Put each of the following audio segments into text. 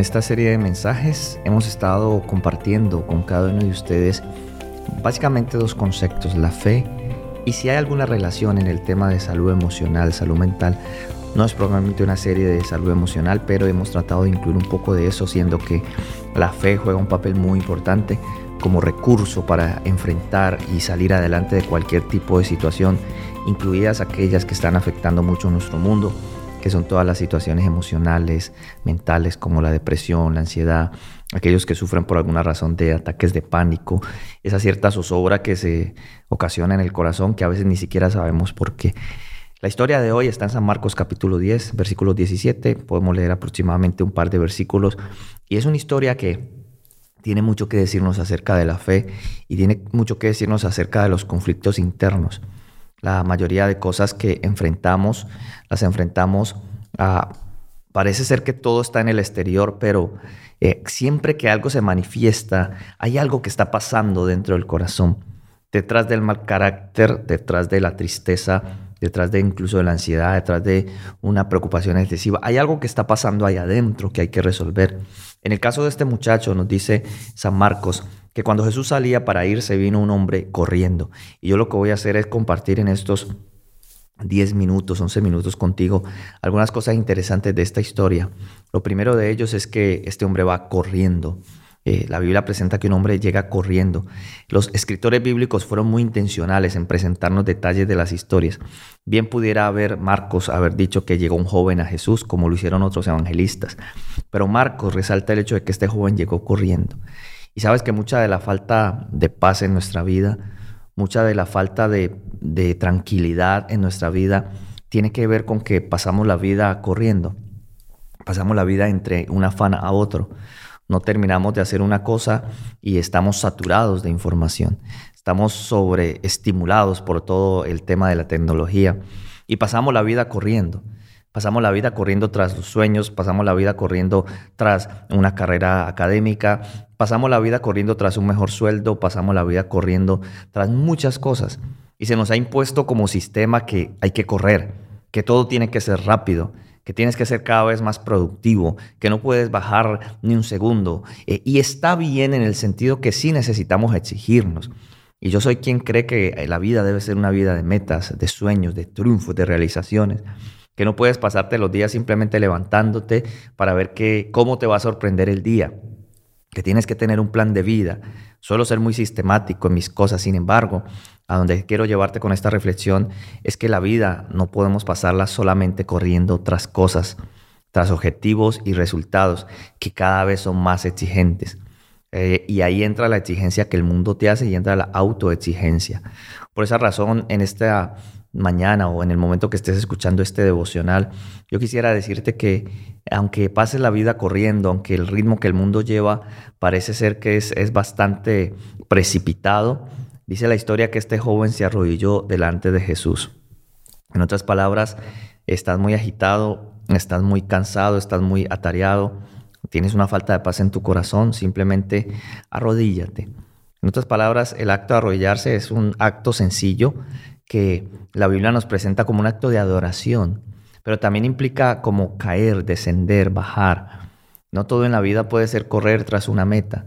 En esta serie de mensajes hemos estado compartiendo con cada uno de ustedes básicamente dos conceptos, la fe y si hay alguna relación en el tema de salud emocional, salud mental. No es probablemente una serie de salud emocional, pero hemos tratado de incluir un poco de eso, siendo que la fe juega un papel muy importante como recurso para enfrentar y salir adelante de cualquier tipo de situación, incluidas aquellas que están afectando mucho nuestro mundo que son todas las situaciones emocionales, mentales, como la depresión, la ansiedad, aquellos que sufren por alguna razón de ataques de pánico, esa cierta zozobra que se ocasiona en el corazón que a veces ni siquiera sabemos por qué. La historia de hoy está en San Marcos capítulo 10, versículo 17, podemos leer aproximadamente un par de versículos, y es una historia que tiene mucho que decirnos acerca de la fe y tiene mucho que decirnos acerca de los conflictos internos. La mayoría de cosas que enfrentamos, las enfrentamos a... Parece ser que todo está en el exterior, pero eh, siempre que algo se manifiesta, hay algo que está pasando dentro del corazón. Detrás del mal carácter, detrás de la tristeza, detrás de incluso de la ansiedad, detrás de una preocupación excesiva, hay algo que está pasando ahí adentro que hay que resolver. En el caso de este muchacho, nos dice San Marcos, que cuando Jesús salía para irse vino un hombre corriendo. Y yo lo que voy a hacer es compartir en estos 10 minutos, 11 minutos contigo algunas cosas interesantes de esta historia. Lo primero de ellos es que este hombre va corriendo. Eh, la Biblia presenta que un hombre llega corriendo. Los escritores bíblicos fueron muy intencionales en presentarnos detalles de las historias. Bien pudiera haber Marcos haber dicho que llegó un joven a Jesús, como lo hicieron otros evangelistas. Pero Marcos resalta el hecho de que este joven llegó corriendo. Sabes que mucha de la falta de paz en nuestra vida, mucha de la falta de, tranquilidad en nuestra vida, tiene que ver con que pasamos la vida corriendo. Pasamos la vida entre un afán a otro. No terminamos de hacer una cosa y estamos saturados de información. Estamos sobreestimulados por todo el tema de la tecnología y pasamos la vida corriendo. Pasamos la vida corriendo tras los sueños, pasamos la vida corriendo tras una carrera académica, pasamos la vida corriendo tras un mejor sueldo, pasamos la vida corriendo tras muchas cosas. Y se nos ha impuesto como sistema que hay que correr, que todo tiene que ser rápido, que tienes que ser cada vez más productivo, que no puedes bajar ni un segundo. Eh, y está bien en el sentido que sí necesitamos exigirnos. Y yo soy quien cree que la vida debe ser una vida de metas, de sueños, de triunfos, de realizaciones que no puedes pasarte los días simplemente levantándote para ver que, cómo te va a sorprender el día, que tienes que tener un plan de vida. Suelo ser muy sistemático en mis cosas, sin embargo, a donde quiero llevarte con esta reflexión es que la vida no podemos pasarla solamente corriendo tras cosas, tras objetivos y resultados que cada vez son más exigentes. Eh, y ahí entra la exigencia que el mundo te hace y entra la autoexigencia. Por esa razón, en esta mañana o en el momento que estés escuchando este devocional, yo quisiera decirte que aunque pases la vida corriendo, aunque el ritmo que el mundo lleva parece ser que es, es bastante precipitado, dice la historia que este joven se arrodilló delante de Jesús. En otras palabras, estás muy agitado, estás muy cansado, estás muy atareado, tienes una falta de paz en tu corazón, simplemente arrodíllate. En otras palabras, el acto de arrodillarse es un acto sencillo que la Biblia nos presenta como un acto de adoración, pero también implica como caer, descender, bajar. No todo en la vida puede ser correr tras una meta.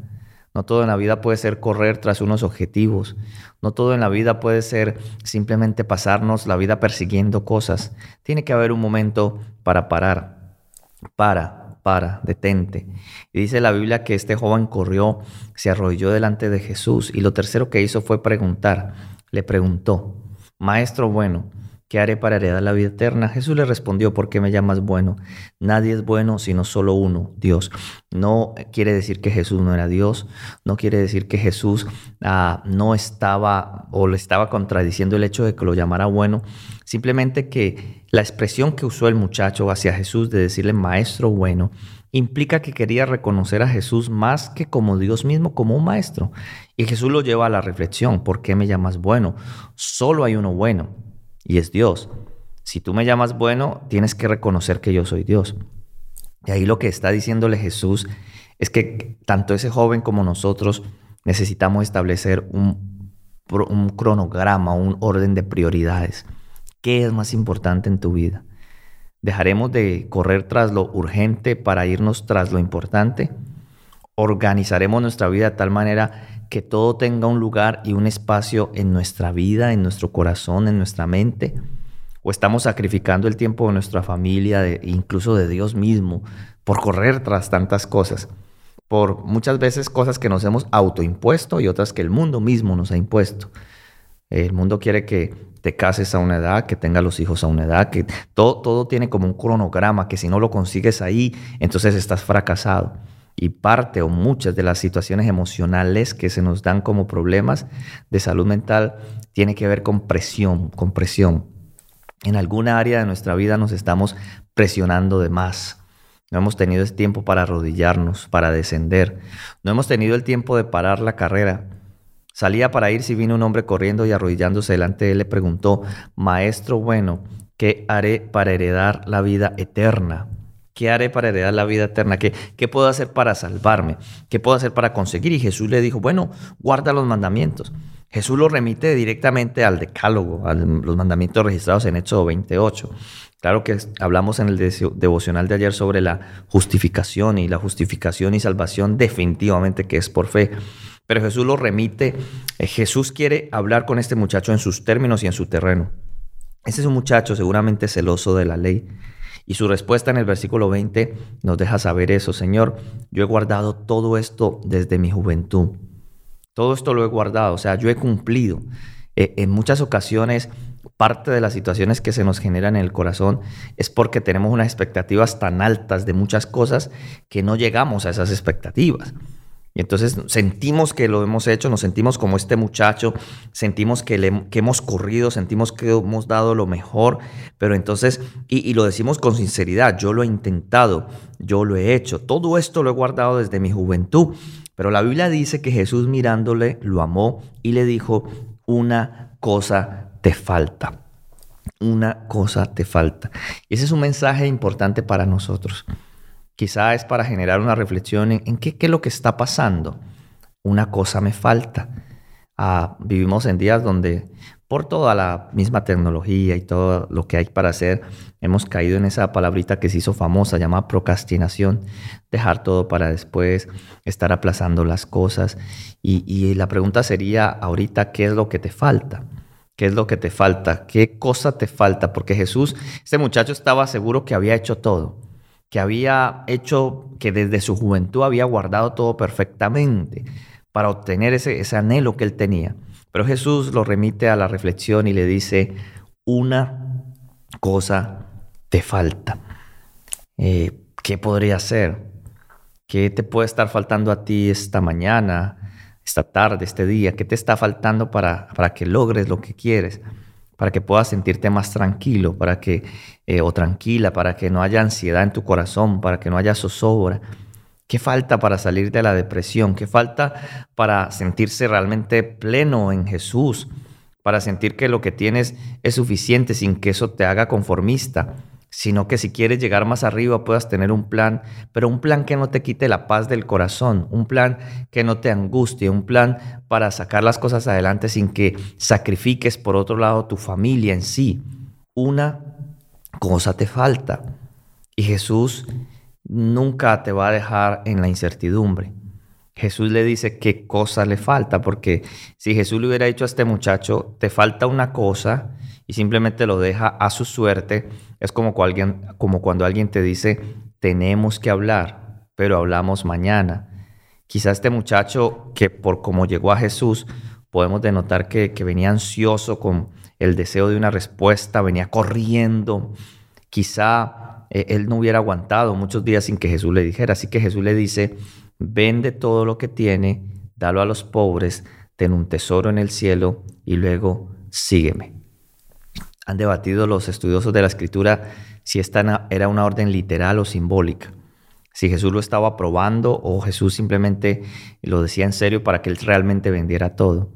No todo en la vida puede ser correr tras unos objetivos. No todo en la vida puede ser simplemente pasarnos la vida persiguiendo cosas. Tiene que haber un momento para parar. Para, para, detente. Y dice la Biblia que este joven corrió, se arrodilló delante de Jesús y lo tercero que hizo fue preguntar. Le preguntó, Maestro bueno, ¿qué haré para heredar la vida eterna? Jesús le respondió, ¿por qué me llamas bueno? Nadie es bueno sino solo uno, Dios. No quiere decir que Jesús no era Dios, no quiere decir que Jesús ah, no estaba o le estaba contradiciendo el hecho de que lo llamara bueno, simplemente que la expresión que usó el muchacho hacia Jesús de decirle maestro bueno implica que quería reconocer a Jesús más que como Dios mismo, como un maestro. Y Jesús lo lleva a la reflexión, ¿por qué me llamas bueno? Solo hay uno bueno, y es Dios. Si tú me llamas bueno, tienes que reconocer que yo soy Dios. Y ahí lo que está diciéndole Jesús es que tanto ese joven como nosotros necesitamos establecer un, un cronograma, un orden de prioridades. ¿Qué es más importante en tu vida? ¿Dejaremos de correr tras lo urgente para irnos tras lo importante? ¿Organizaremos nuestra vida de tal manera que todo tenga un lugar y un espacio en nuestra vida, en nuestro corazón, en nuestra mente? ¿O estamos sacrificando el tiempo de nuestra familia, incluso de Dios mismo, por correr tras tantas cosas? Por muchas veces cosas que nos hemos autoimpuesto y otras que el mundo mismo nos ha impuesto. El mundo quiere que te cases a una edad, que tengas los hijos a una edad, que todo, todo tiene como un cronograma, que si no lo consigues ahí, entonces estás fracasado y parte o muchas de las situaciones emocionales que se nos dan como problemas de salud mental tiene que ver con presión, con presión. En alguna área de nuestra vida nos estamos presionando de más. No hemos tenido ese tiempo para arrodillarnos, para descender. No hemos tenido el tiempo de parar la carrera. Salía para ir si vino un hombre corriendo y arrodillándose delante de él le preguntó, Maestro bueno, ¿qué haré para heredar la vida eterna? ¿Qué haré para heredar la vida eterna? ¿Qué, ¿Qué puedo hacer para salvarme? ¿Qué puedo hacer para conseguir? Y Jesús le dijo, bueno, guarda los mandamientos. Jesús lo remite directamente al decálogo, a los mandamientos registrados en Éxodo 28. Claro que hablamos en el devocional de ayer sobre la justificación y la justificación y salvación definitivamente que es por fe. Pero Jesús lo remite, eh, Jesús quiere hablar con este muchacho en sus términos y en su terreno. Ese es un muchacho seguramente celoso de la ley, y su respuesta en el versículo 20 nos deja saber eso, Señor, yo he guardado todo esto desde mi juventud. Todo esto lo he guardado, o sea, yo he cumplido. Eh, en muchas ocasiones, parte de las situaciones que se nos generan en el corazón es porque tenemos unas expectativas tan altas de muchas cosas que no llegamos a esas expectativas. Y entonces sentimos que lo hemos hecho, nos sentimos como este muchacho, sentimos que, le, hemos corrido, sentimos que hemos dado lo mejor, pero entonces, y, y lo decimos con sinceridad, yo lo he intentado, yo lo he hecho, todo esto lo he guardado desde mi juventud, pero la Biblia dice que Jesús mirándole lo amó y le dijo, una cosa te falta, una cosa te falta. Y ese es un mensaje importante para nosotros. Quizá es para generar una reflexión en, qué, es lo que está pasando. Una cosa me falta. Ah, vivimos en días donde por toda la misma tecnología y todo lo que hay para hacer, hemos caído en esa palabrita que se hizo famosa, llamada procrastinación, dejar todo para después, estar aplazando las cosas. Y, y la pregunta sería ahorita, ¿qué es lo que te falta? ¿Qué es lo que te falta? ¿Qué cosa te falta? Porque Jesús, este muchacho estaba seguro que había hecho todo que había hecho, que desde su juventud había guardado todo perfectamente para obtener ese, ese anhelo que él tenía. Pero Jesús lo remite a la reflexión y le dice, una cosa te falta. Eh, ¿Qué podría ser? ¿Qué te puede estar faltando a ti esta mañana, esta tarde, este día? ¿Qué te está faltando para, para que logres lo que quieres? Para que puedas sentirte más tranquilo, para que, eh, o tranquila, para que no haya ansiedad en tu corazón, para que no haya zozobra. ¿Qué falta para salir de la depresión? ¿Qué falta para sentirse realmente pleno en Jesús? Para sentir que lo que tienes es suficiente sin que eso te haga conformista sino que si quieres llegar más arriba puedas tener un plan, pero un plan que no te quite la paz del corazón, un plan que no te angustie, un plan para sacar las cosas adelante sin que sacrifiques por otro lado tu familia en sí. Una cosa te falta y Jesús nunca te va a dejar en la incertidumbre. Jesús le dice qué cosa le falta, porque si Jesús le hubiera dicho a este muchacho, te falta una cosa, y simplemente lo deja a su suerte, es como, como cuando alguien te dice, tenemos que hablar, pero hablamos mañana. Quizá este muchacho que por cómo llegó a Jesús, podemos denotar que, que venía ansioso con el deseo de una respuesta, venía corriendo. Quizá eh, él no hubiera aguantado muchos días sin que Jesús le dijera. Así que Jesús le dice, vende todo lo que tiene, dalo a los pobres, ten un tesoro en el cielo y luego sígueme han debatido los estudiosos de la escritura si esta era una orden literal o simbólica, si Jesús lo estaba probando o Jesús simplemente lo decía en serio para que él realmente vendiera todo.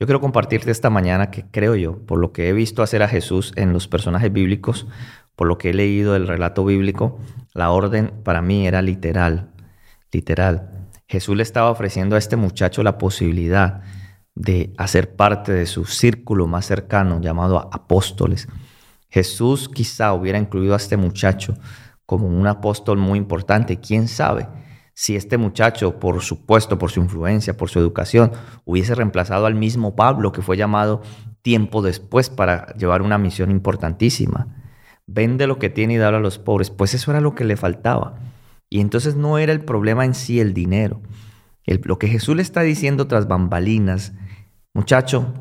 Yo quiero compartirte esta mañana que creo yo, por lo que he visto hacer a Jesús en los personajes bíblicos, por lo que he leído del relato bíblico, la orden para mí era literal, literal. Jesús le estaba ofreciendo a este muchacho la posibilidad de hacer parte de su círculo más cercano llamado apóstoles. Jesús quizá hubiera incluido a este muchacho como un apóstol muy importante. ¿Quién sabe? Si este muchacho, por supuesto, por su influencia, por su educación, hubiese reemplazado al mismo Pablo que fue llamado tiempo después para llevar una misión importantísima. Vende lo que tiene y dale a los pobres. Pues eso era lo que le faltaba. Y entonces no era el problema en sí el dinero. Lo que Jesús le está diciendo tras bambalinas, muchacho,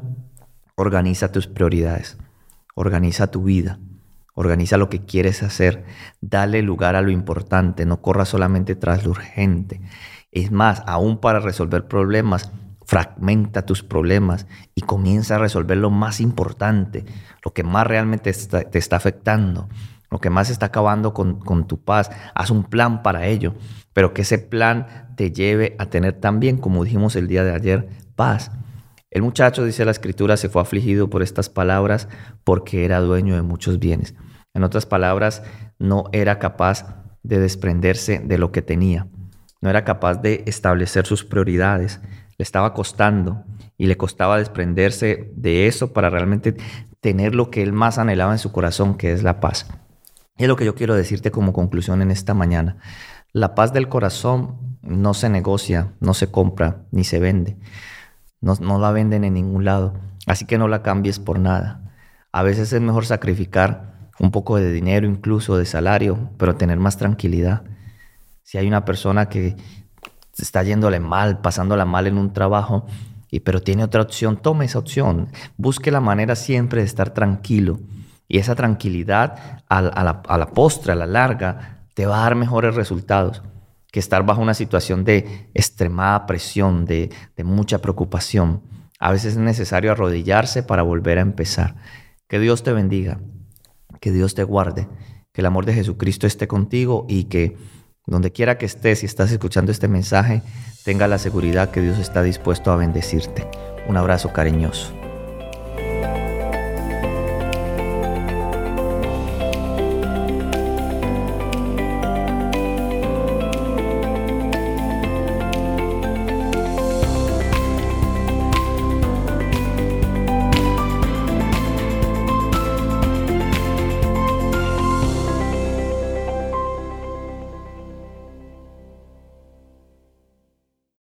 organiza tus prioridades, organiza tu vida, organiza lo que quieres hacer, dale lugar a lo importante, no corra solamente tras lo urgente. Es más, aún para resolver problemas, fragmenta tus problemas y comienza a resolver lo más importante, lo que más realmente te está afectando, lo que más está acabando con, tu paz. Haz un plan para ello, pero que ese plan te lleve a tener también, como dijimos el día de ayer, paz. El muchacho, dice la escritura, se fue afligido por estas palabras porque era dueño de muchos bienes. En otras palabras, no era capaz de desprenderse de lo que tenía. No era capaz de establecer sus prioridades le estaba costando y le costaba desprenderse de eso para realmente tener lo que él más anhelaba en su corazón, que es la paz. Es lo que yo quiero decirte como conclusión en esta mañana. La paz del corazón no se negocia, no se compra, ni se vende. No, no la venden en ningún lado. Así que no la cambies por nada. A veces es mejor sacrificar un poco de dinero, incluso de salario, pero tener más tranquilidad. Si hay una persona que está yéndole mal, pasándola mal en un trabajo, y, pero tiene otra opción, tome esa opción. Busque la manera siempre de estar tranquilo. Y esa tranquilidad a, la, postre, a la larga, te va a dar mejores resultados que estar bajo una situación de extremada presión, de, mucha preocupación. A veces es necesario arrodillarse para volver a empezar. Que Dios te bendiga, que Dios te guarde, que el amor de Jesucristo esté contigo y que donde quiera que estés y estás escuchando este mensaje, tenga la seguridad que Dios está dispuesto a bendecirte. Un abrazo cariñoso.